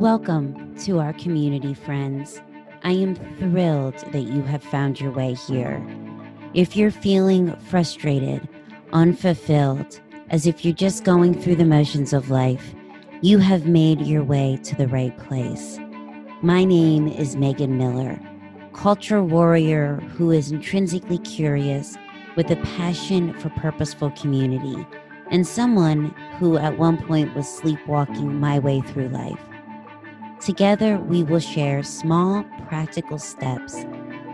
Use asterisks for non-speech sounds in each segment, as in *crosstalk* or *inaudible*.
Welcome to our community, friends. I am thrilled that you have found your way here. If you're feeling frustrated, unfulfilled, as if you're just going through the motions of life, you have made your way to the right place. My name is Megan Miller, culture warrior who is intrinsically curious with a passion for purposeful community, and someone who at one point was sleepwalking my way through life. Together, we will share small, practical steps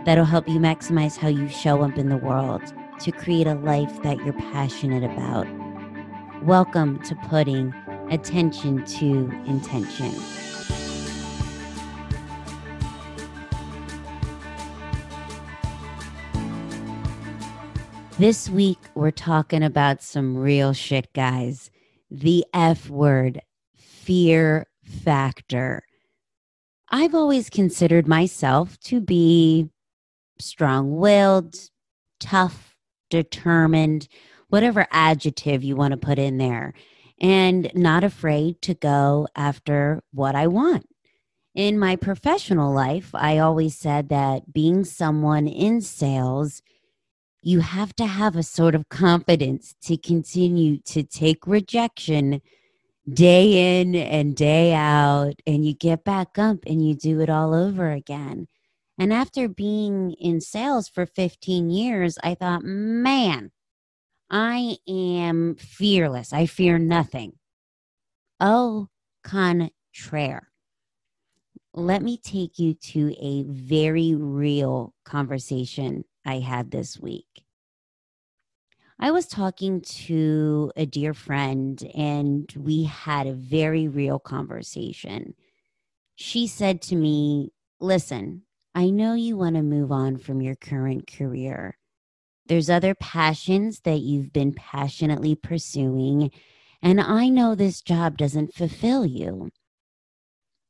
that'll help you maximize how you show up in the world to create a life that you're passionate about. Welcome to putting attention to intention. This week, we're talking about some real shit, guys. The F word, fear factor. I've always considered myself to be strong willed, tough, determined, whatever adjective you want to put in there, and not afraid to go after what I want. In my professional life, I always said that being someone in sales, you have to have a sort of confidence to continue to take rejection day in and day out, and you get back up and you do it all over again. And after being in sales for 15 years, I thought, man, I am fearless. I fear nothing. Au contraire. Let me take you to a very real conversation I had this week. I was talking to a dear friend and we had a very real conversation. She said to me, Listen, I know you want to move on from your current career. There's other passions that you've been passionately pursuing, and I know this job doesn't fulfill you.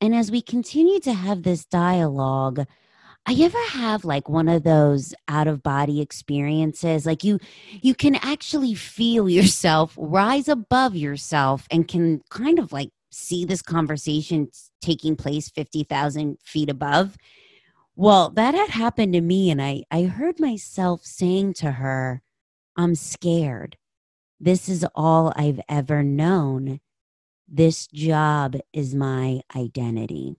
And as we continue to have this dialogue, I ever have like one of those out of body experiences like you you can actually feel yourself rise above yourself and can kind of like see this conversation taking place 50,000 feet above. Well, that had happened to me and I I heard myself saying to her, I'm scared. This is all I've ever known. This job is my identity.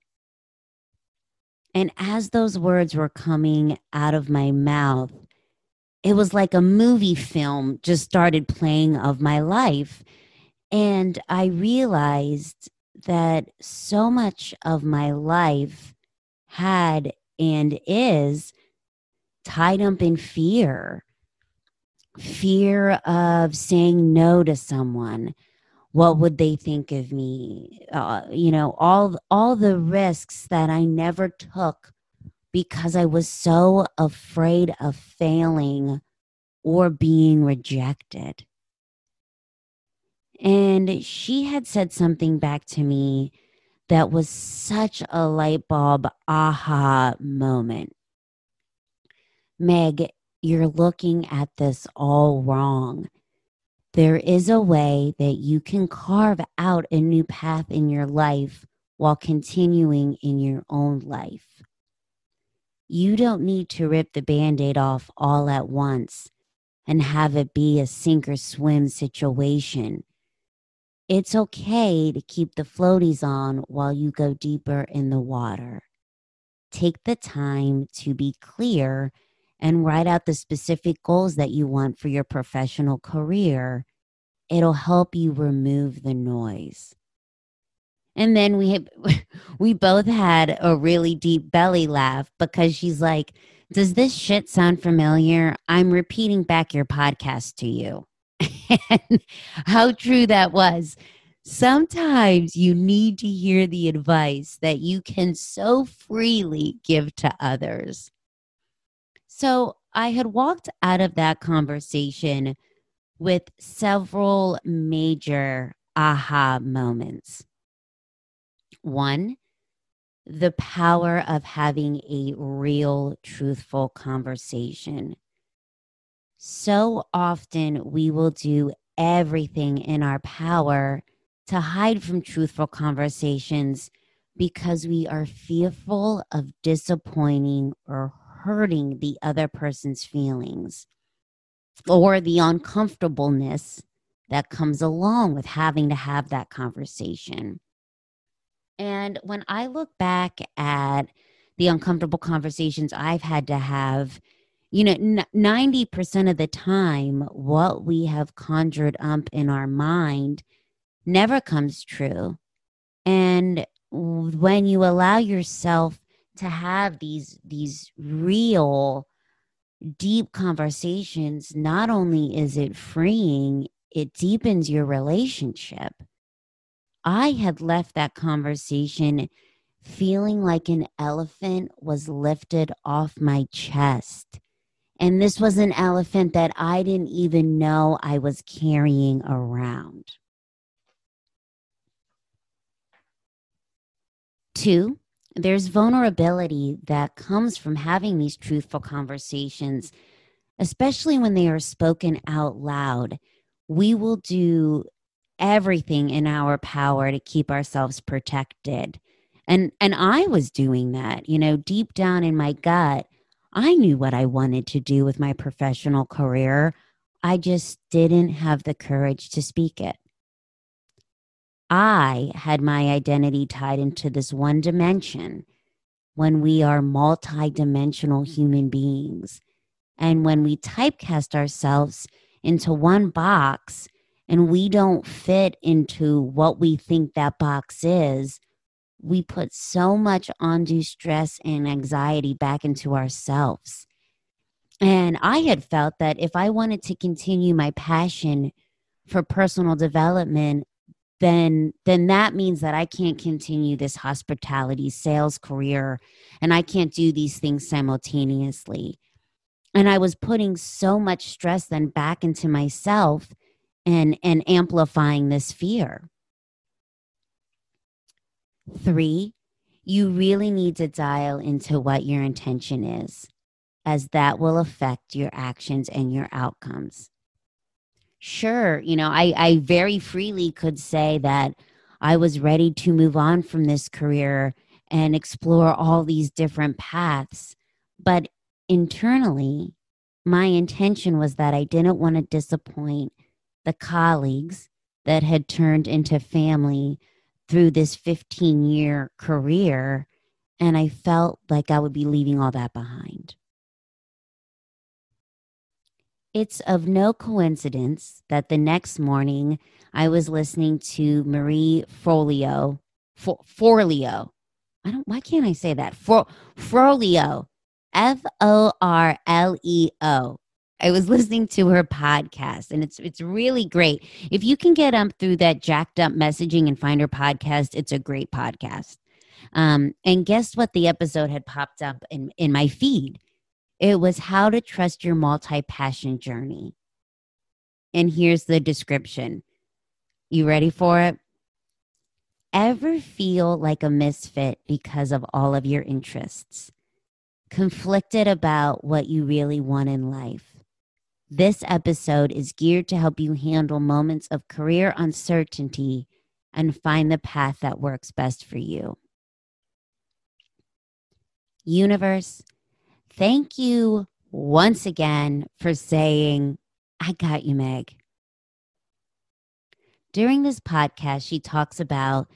And as those words were coming out of my mouth, it was like a movie film just started playing of my life. And I realized that so much of my life had and is tied up in fear fear of saying no to someone what would they think of me? Uh, you know all all the risks that i never took because i was so afraid of failing or being rejected. And she had said something back to me that was such a light bulb aha moment. Meg you're looking at this all wrong there is a way that you can carve out a new path in your life while continuing in your own life. You don't need to rip the band aid off all at once and have it be a sink or swim situation. It's okay to keep the floaties on while you go deeper in the water. Take the time to be clear and write out the specific goals that you want for your professional career, it'll help you remove the noise. And then we have, *laughs* we both had a really deep belly laugh because she's like, "Does this shit sound familiar? I'm repeating back your podcast to you." *laughs* and how true that was. Sometimes you need to hear the advice that you can so freely give to others. So I had walked out of that conversation with several major aha moments. One, the power of having a real, truthful conversation. So often we will do everything in our power to hide from truthful conversations because we are fearful of disappointing or hurting the other person's feelings or the uncomfortableness that comes along with having to have that conversation. And when I look back at the uncomfortable conversations I've had to have, you know, 90% of the time, what we have conjured up in our mind never comes true. And when you allow yourself to have these these real deep conversations not only is it freeing it deepens your relationship. I had left that conversation feeling like an elephant was lifted off my chest. And this was an elephant that i didn't even know i was carrying around. Two, there's vulnerability that comes from having these truthful conversations, especially when they are spoken out loud. We will do everything in our power to keep ourselves protected. And and I was doing that, you know, deep down in my gut, I knew what I wanted to do with my professional career. I just didn't have the courage to speak it. I had my identity tied into this one dimension when we are multidimensional human beings. And when we typecast ourselves into one box and we don't fit into what we think that box is, we put so much undue stress and anxiety back into ourselves. And I had felt that if I wanted to continue my passion for personal development, then then that means that I can't continue this hospitality sales career and I can't do these things simultaneously. And I was putting so much stress then back into myself and and amplifying this fear. 3 you really need to dial into what your intention is as that will affect your actions and your outcomes sure you know i i very freely could say that i was ready to move on from this career and explore all these different paths but internally my intention was that i didn't want to disappoint the colleagues that had turned into family through this 15 year career and i felt like i would be leaving all that behind it's of no coincidence that the next morning I was listening to Marie Forleo. For, Forleo. I don't, why can't I say that? For, Forleo. F O R L E O. I was *laughs* listening to her podcast and it's it's really great. If you can get up through that jacked up messaging and find her podcast, it's a great podcast. Um, and guess what? The episode had popped up in in my feed. It was how to trust your multi passion journey. And here's the description. You ready for it? Ever feel like a misfit because of all of your interests? Conflicted about what you really want in life? This episode is geared to help you handle moments of career uncertainty and find the path that works best for you. Universe, Thank you once again for saying, I got you, Meg. During this podcast, she talks about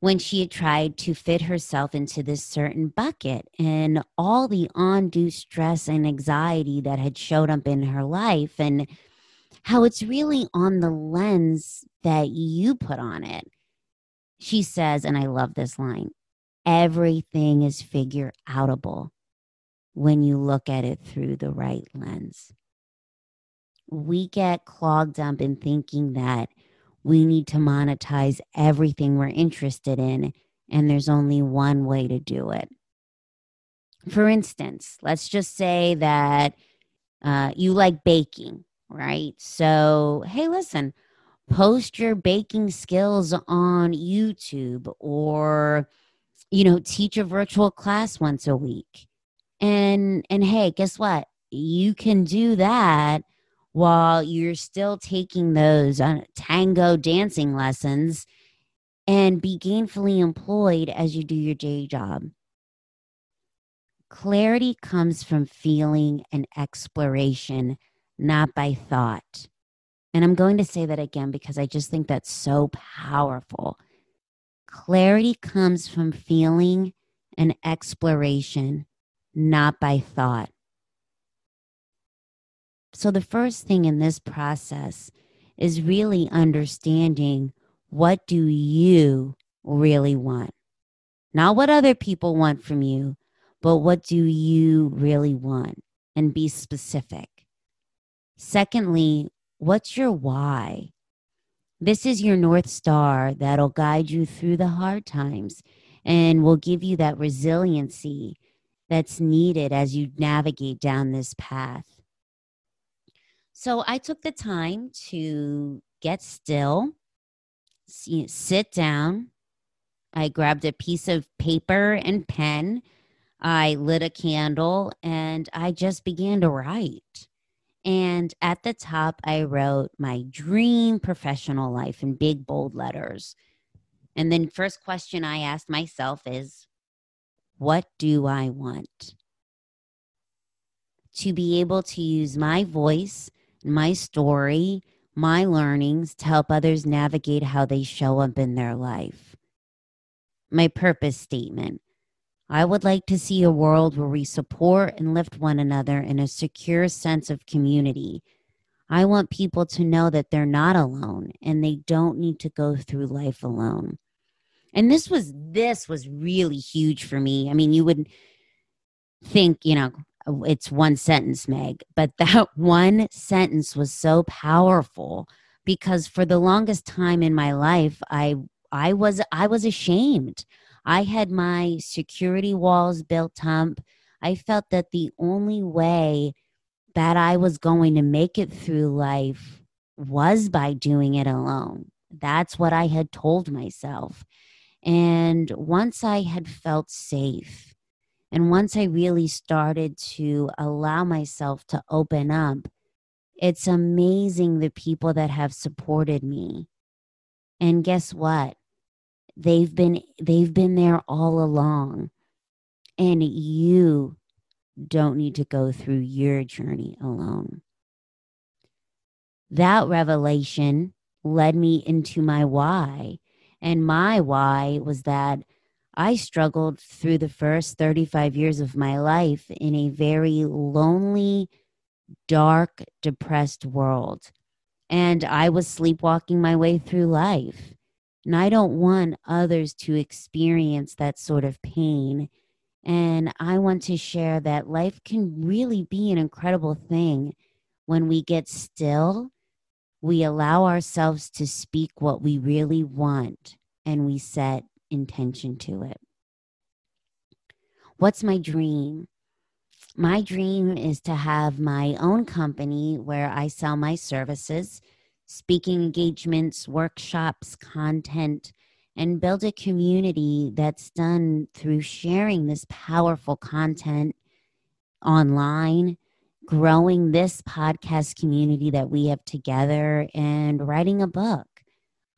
when she had tried to fit herself into this certain bucket and all the undue stress and anxiety that had showed up in her life, and how it's really on the lens that you put on it. She says, and I love this line everything is figure outable when you look at it through the right lens. We get clogged up in thinking that we need to monetize everything we're interested in, and there's only one way to do it. For instance, let's just say that uh, you like baking, right? So, hey, listen, post your baking skills on YouTube or, you know, teach a virtual class once a week and and hey guess what you can do that while you're still taking those uh, tango dancing lessons and be gainfully employed as you do your day job. Clarity comes from feeling and exploration, not by thought. And I'm going to say that again because I just think that's so powerful. Clarity comes from feeling and exploration, not by thought. So, the first thing in this process is really understanding what do you really want? Not what other people want from you, but what do you really want? And be specific. Secondly, what's your why? This is your North Star that'll guide you through the hard times and will give you that resiliency that's needed as you navigate down this path. So I took the time to get still, sit down. I grabbed a piece of paper and pen. I lit a candle and I just began to write. And at the top, I wrote my dream professional life in big, bold letters. And then, first question I asked myself is, what do I want? To be able to use my voice, my story, my learnings to help others navigate how they show up in their life. My purpose statement I would like to see a world where we support and lift one another in a secure sense of community. I want people to know that they're not alone and they don't need to go through life alone. And this was this was really huge for me. I mean, you would think, you know, it's one sentence, Meg, but *laughs* that one sentence was so powerful because for the longest time in my life, I I was I was ashamed. I had my security walls built up. I felt that the only way that I was going to make it through life was by doing it alone. That's what I had told myself. And once I had felt safe, and once I really started to allow myself to open up, it's amazing the people that have supported me. And guess what? They've been they've been there all along. And you don't need to go through your journey alone. That revelation led me into my why. And my why was that I struggled through the first 35 years of my life in a very lonely, dark, depressed world. And I was sleepwalking my way through life. And I don't want others to experience that sort of pain. And I want to share that life can really be an incredible thing when we get still, we allow ourselves to speak what we really want, and we set intention to it. What's my dream? My dream is to have my own company where I sell my services speaking engagements, workshops, content, and build a community that's done through sharing this powerful content online, growing this podcast community that we have together, and writing a book.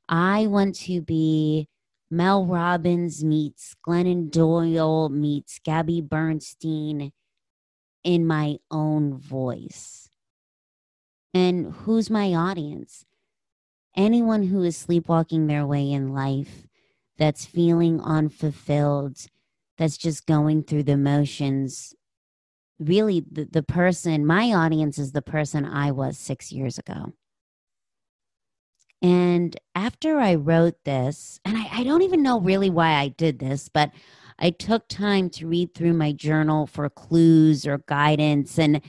I want to be Mel Robbins meets Glennon Doyle meets Gabby Bernstein in my own voice. And who's my audience? Anyone who is sleepwalking their way in life, that's feeling unfulfilled, that's just going through the motions. Really, the, the person, my audience is the person I was six years ago. And after I wrote this, and I, I, don't even know really why I did this, but I took time to read through my journal for clues or guidance. And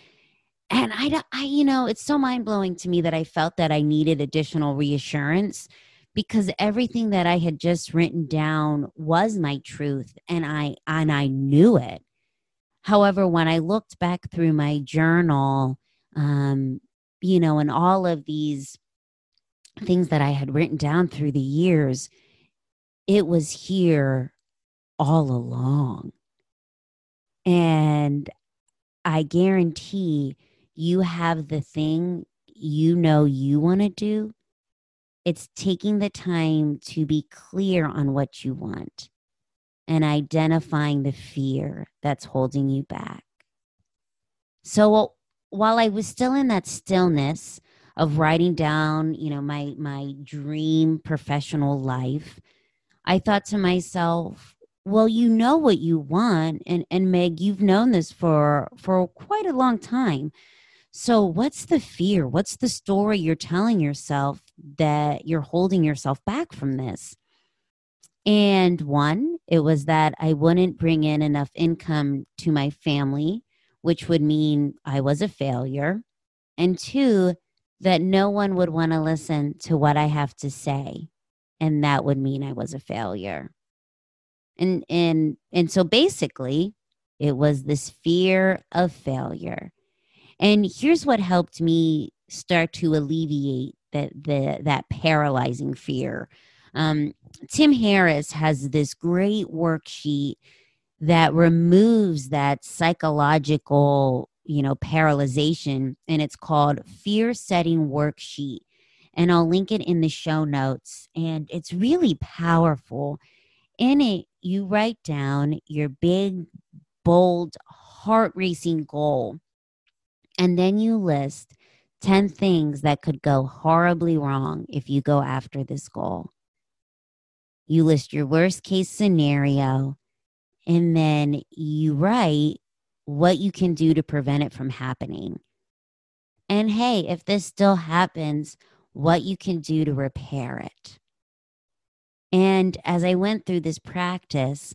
and I, I you know it's so mind-blowing to me that i felt that i needed additional reassurance because everything that i had just written down was my truth and i and i knew it however when i looked back through my journal um you know and all of these things that i had written down through the years it was here all along. And i guarantee you have the thing you know you want to do, it's taking the time to be clear on what you want and identifying the fear that's holding you back. So while I was still in that stillness of writing down, you know, my my dream professional life, I thought to myself, well, you know what you want and and Meg, you've known this for for quite a long time. So what's the fear? What's the story you're telling yourself that you're holding yourself back from this? And one, it was that I wouldn't bring in enough income to my family, which would mean I was a failure. And two, that no one would want to listen to what I have to say. And that would mean I was a failure. And and and so basically it was this fear of failure. And here's what helped me start to alleviate that the that paralyzing fear um, Tim Ferriss has this great worksheet that removes that psychological, you know, paralyzation, and it's called Fear Setting Worksheet. And I'll link it in the show notes. And it's really powerful. In it, you write down your big, bold, heart racing goal. And then you list 10 things that could go horribly wrong if you go after this goal. You list your worst case scenario, and then you write what you can do to prevent it from happening. And hey, if this still happens, what you can do to repair it. And as I went through this practice,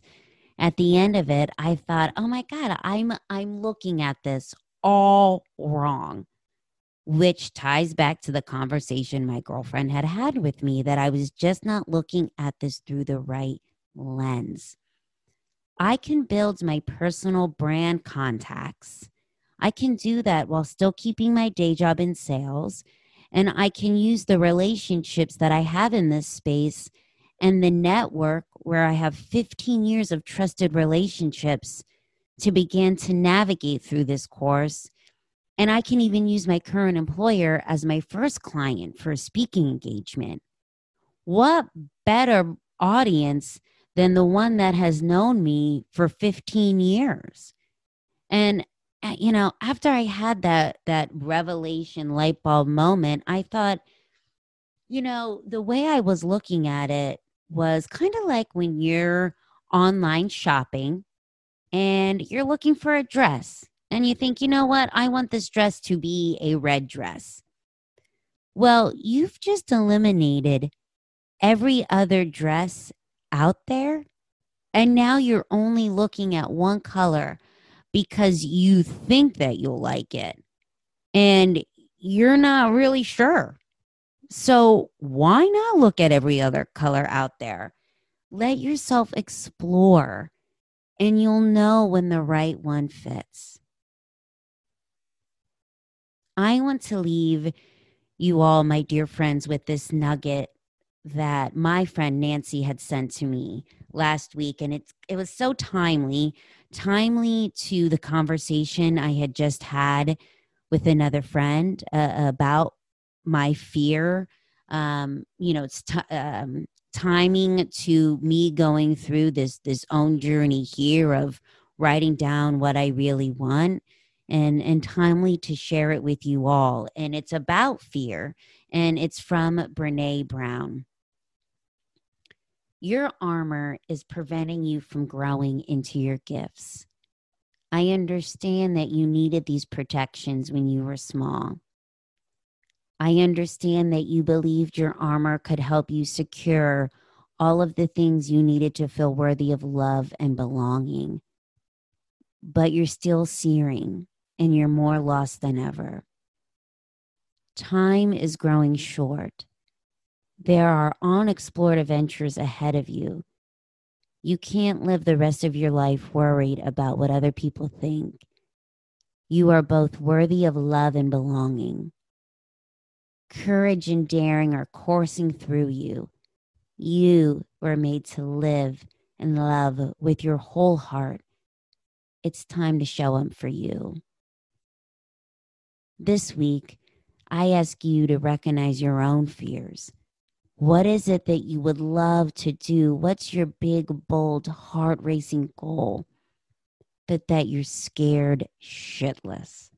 at the end of it, I thought, "Oh my god, I'm I'm looking at this all wrong." Which ties back to the conversation my girlfriend had had with me that I was just not looking at this through the right lens. I can build my personal brand contacts. I can do that while still keeping my day job in sales. And I can use the relationships that I have in this space and the network where I have 15 years of trusted relationships to begin to navigate through this course and I can even use my current employer as my first client for a speaking engagement. What better audience than the one that has known me for 15 years? And uh, you know, after I had that that revelation light bulb moment, I thought, you know, the way I was looking at it was kind of like when you're online shopping and you're looking for a dress and you think, you know what, I want this dress to be a red dress. Well, you've just eliminated every other dress out there. And now you're only looking at one color because you think that you'll like it. And you're not really sure. So why not look at every other color out there? Let yourself explore, and you'll know when the right one fits. I want to leave you all, my dear friends, with this nugget that my friend Nancy had sent to me last week. And it's, it was so timely, timely to the conversation I had just had with another friend uh, about my fear. Um, you know, it's t- um, timing to me going through this this own journey here of writing down what I really want and and timely to share it with you all and it's about fear and it's from Brené Brown. Your armor is preventing you from growing into your gifts. I understand that you needed these protections when you were small. I understand that you believed your armor could help you secure all of the things you needed to feel worthy of love and belonging but you're still searing and you're more lost than ever. Time is growing short. There are unexplored adventures ahead of you. You can't live the rest of your life worried about what other people think. You are both worthy of love and belonging. Courage and daring are coursing through you. You were made to live and love with your whole heart. It's time to show up for you. This week, I ask you to recognize your own fears, What is it that you would love to do? What's your big, bold, heart racing goal? But that you're scared shitless.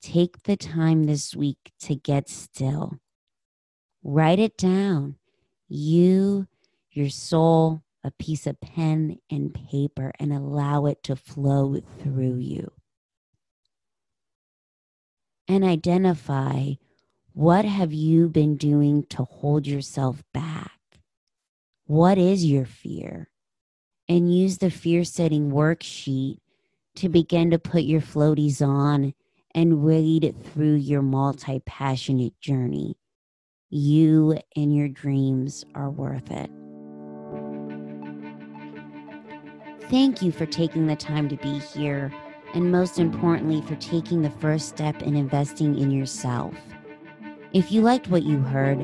Take the time this week to get still. Write it down. You, your soul, a piece of pen and paper, and allow it to flow through you. And identify what have you been doing to hold yourself back? What is your fear? And use the fear setting worksheet to begin to put your floaties on and wade through your multi passionate journey. You and your dreams are worth it. Thank you for taking the time to be here, and most importantly, for taking the first step in investing in yourself. If you liked what you heard,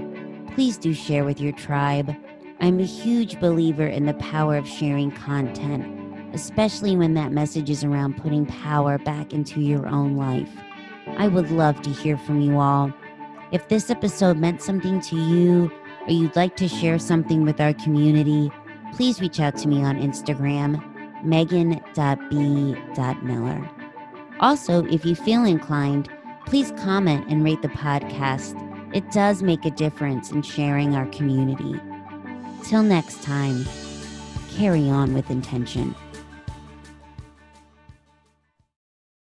please do share with your tribe. I'm a huge believer in the power of sharing content, especially when that message is around putting power back into your own life. I would love to hear from you all. If this episode meant something to you, or you'd like to share something with our community, please reach out to me on Instagram, megan.b.miller. Also, if you feel inclined, Please comment and rate the podcast. It does make a difference in sharing our community. Till next time, carry on with intention.